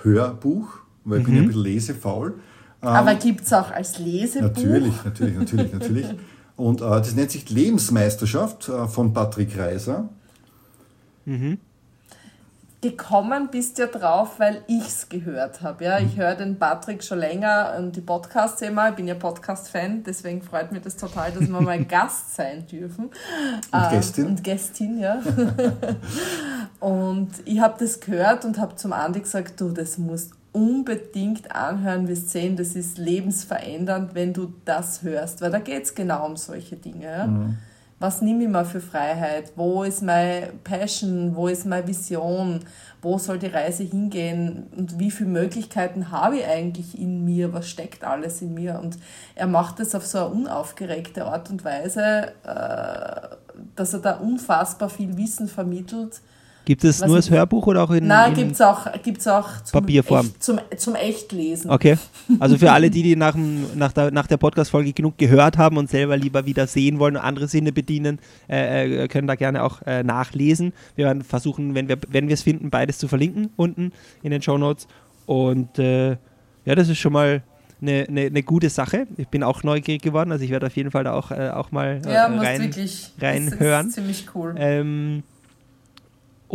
Hörbuch, weil ich mhm. bin ja ein mhm. bisschen lesefaul. Aber ähm, gibt es auch als Lesebuch? Natürlich, natürlich, natürlich, natürlich. Und äh, das nennt sich Lebensmeisterschaft äh, von Patrick Reiser. Mhm gekommen bist ja drauf, weil ich es gehört habe. Ja? Ich höre den Patrick schon länger und die Podcasts immer. Ich bin ja Podcast-Fan, deswegen freut mich das total, dass wir mal Gast sein dürfen. Und äh, Gästin. Und Gästin, ja. und ich habe das gehört und habe zum Andi gesagt, du, das musst unbedingt anhören, wir sehen, das ist lebensverändernd, wenn du das hörst, weil da geht es genau um solche Dinge. Mhm. Was nehme ich mir für Freiheit, wo ist meine Passion, wo ist meine Vision, wo soll die Reise hingehen? Und wie viele Möglichkeiten habe ich eigentlich in mir, was steckt alles in mir. Und er macht es auf so eine unaufgeregte Art und Weise, äh, dass er da unfassbar viel Wissen vermittelt Gibt es nur als Hörbuch oder auch in, Nein, gibt es auch, gibt's auch zum Papierform? Echt, zum, zum Echtlesen. Okay. Also für alle, die, die nach, nach der, nach der Podcast-Folge genug gehört haben und selber lieber wieder sehen wollen und andere Sinne bedienen, äh, äh können da gerne auch äh, nachlesen. Wir werden versuchen, wenn wir wenn es finden, beides zu verlinken unten in den Show Notes. Und äh, ja, das ist schon mal eine, eine, eine, gute Sache. Ich bin auch neugierig geworden, also ich werde auf jeden Fall da auch, äh, auch mal äh, ja, rein, wirklich, reinhören. Das ist ziemlich cool. Ähm,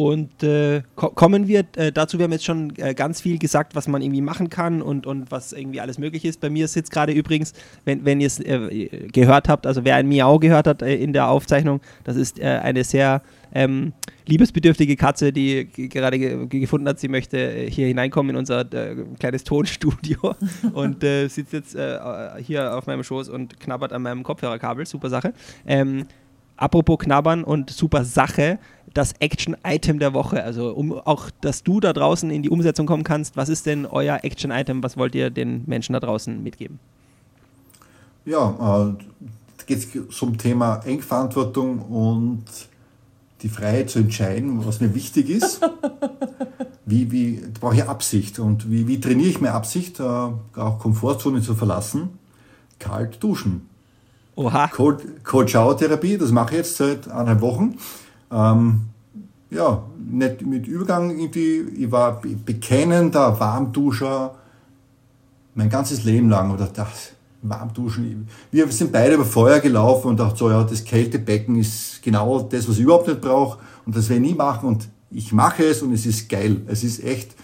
und äh, ko kommen wir äh, dazu, wir haben jetzt schon äh, ganz viel gesagt, was man irgendwie machen kann und, und was irgendwie alles möglich ist. Bei mir sitzt gerade übrigens, wenn, wenn ihr es äh, gehört habt, also wer ein Miau gehört hat äh, in der Aufzeichnung, das ist äh, eine sehr ähm, liebesbedürftige Katze, die gerade ge gefunden hat, sie möchte hier hineinkommen in unser kleines Tonstudio und sitzt jetzt hier auf meinem Schoß und knabbert an meinem Kopfhörerkabel. Super Sache. Ähm, apropos knabbern und super Sache das Action-Item der Woche. Also um auch, dass du da draußen in die Umsetzung kommen kannst. Was ist denn euer Action-Item? Was wollt ihr den Menschen da draußen mitgeben? Ja, äh, geht es zum Thema Engverantwortung und die Freiheit zu entscheiden, was mir wichtig ist. wie, wie da brauche ich Absicht und wie, wie trainiere ich mir Absicht, äh, auch Komfortzone zu verlassen? Kalt duschen. Oha. Cold, Cold Shower Therapie, das mache ich jetzt seit eineinhalb Wochen. Ähm, ja, nicht mit Übergang irgendwie, ich war bekennender Warmduscher mein ganzes Leben lang oder das Warmduschen. Wir sind beide über Feuer gelaufen und dachten so, ja, das Kältebecken ist genau das, was ich überhaupt nicht brauche und das werde ich nie machen und ich mache es und es ist geil. Es ist echt,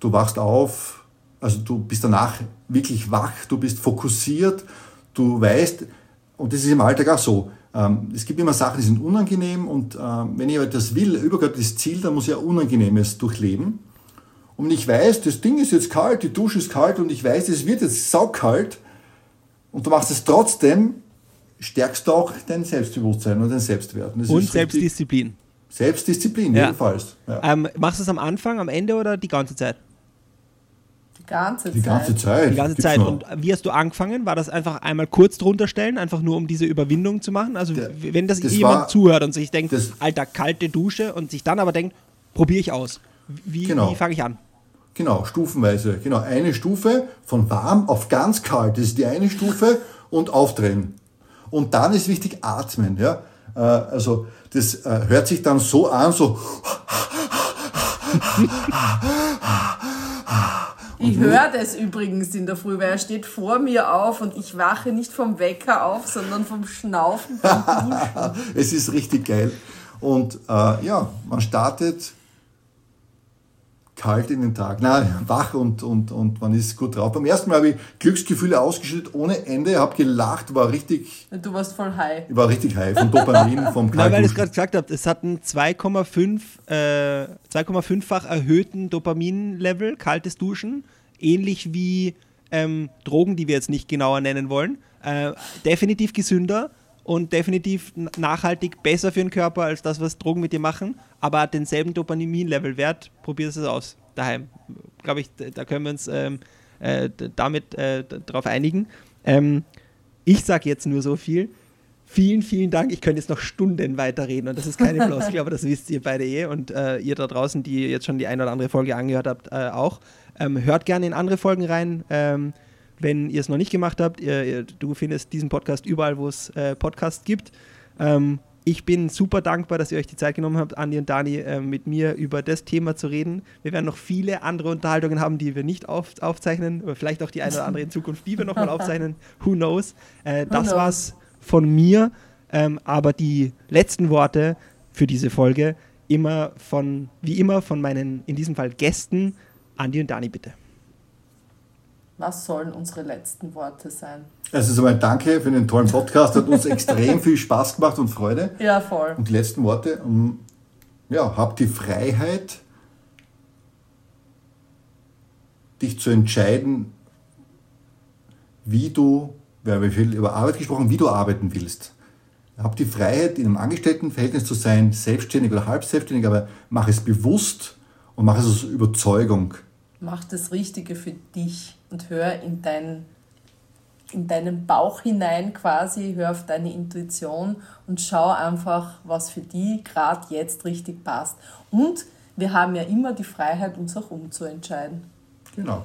du wachst auf, also du bist danach wirklich wach, du bist fokussiert, du weißt, und das ist im Alltag auch so, ähm, es gibt immer Sachen, die sind unangenehm und ähm, wenn ich etwas will, übergöttliches Ziel, dann muss ich ein Unangenehmes durchleben. und ich weiß, das Ding ist jetzt kalt, die Dusche ist kalt und ich weiß, es wird jetzt saukalt und du machst es trotzdem, stärkst du auch dein Selbstbewusstsein und dein Selbstwert. Und, und Selbstdisziplin. Selbstdisziplin, ja. jedenfalls. Ja. Ähm, machst du es am Anfang, am Ende oder die ganze Zeit? Die ganze die Ganze Zeit. Die ganze Zeit. Und wie hast du angefangen? War das einfach einmal kurz drunter stellen, einfach nur um diese Überwindung zu machen? Also Der, wenn das, das jemand war, zuhört und sich denkt, das, alter, kalte Dusche und sich dann aber denkt, probiere ich aus. Wie, genau. wie fange ich an? Genau, stufenweise. Genau, eine Stufe von warm auf ganz kalt. Das ist die eine Stufe und aufdrehen. Und dann ist wichtig atmen. Ja? Äh, also das äh, hört sich dann so an, so. Ich höre das übrigens in der Früh, weil er steht vor mir auf und ich wache nicht vom Wecker auf, sondern vom Schnaufen Duschen. es ist richtig geil. Und äh, ja, man startet kalt in den Tag. Nein, wach und, und, und man ist gut drauf. Beim ersten Mal habe ich Glücksgefühle ausgeschüttet ohne Ende, habe gelacht, war richtig. Du warst voll high. Ich war richtig high vom Dopamin, vom Nein, weil ich es gerade gesagt habe, es hat einen 2,5 äh, 2,5-fach erhöhten Dopamin-Level, kaltes Duschen, ähnlich wie ähm, Drogen, die wir jetzt nicht genauer nennen wollen. Äh, definitiv gesünder und definitiv nachhaltig besser für den Körper als das, was Drogen mit dir machen, aber hat denselben Dopamin-Level-Wert. Probier es aus daheim. Glaube ich, da können wir uns ähm, äh, damit äh, darauf einigen. Ähm, ich sage jetzt nur so viel. Vielen, vielen Dank. Ich könnte jetzt noch Stunden weiterreden und das ist keine Floskel, aber das wisst ihr beide eh und äh, ihr da draußen, die jetzt schon die eine oder andere Folge angehört habt, äh, auch. Ähm, hört gerne in andere Folgen rein. Wenn ihr es noch nicht gemacht habt, ihr, ihr, du findest diesen Podcast überall, wo es äh, Podcasts gibt. Ähm, ich bin super dankbar, dass ihr euch die Zeit genommen habt, Andi und Dani, äh, mit mir über das Thema zu reden. Wir werden noch viele andere Unterhaltungen haben, die wir nicht auf, aufzeichnen, oder vielleicht auch die eine oder andere in Zukunft, die wir nochmal aufzeichnen. Who knows? Äh, das knows? war's von mir. Ähm, aber die letzten Worte für diese Folge immer von, wie immer, von meinen, in diesem Fall Gästen, Andi und Dani, bitte. Was sollen unsere letzten Worte sein? Also einmal danke für den tollen Podcast, hat uns extrem viel Spaß gemacht und Freude. Ja, voll. Und die letzten Worte, ja, hab die Freiheit, dich zu entscheiden, wie du, wir haben viel über Arbeit gesprochen, wie du arbeiten willst. Hab die Freiheit, in einem Angestelltenverhältnis zu sein, selbstständig oder halb selbstständig, aber mach es bewusst und mach es aus Überzeugung. Mach das Richtige für dich und hör in, dein, in deinen Bauch hinein quasi, hör auf deine Intuition und schau einfach, was für die gerade jetzt richtig passt. Und wir haben ja immer die Freiheit, uns auch umzuentscheiden. Genau.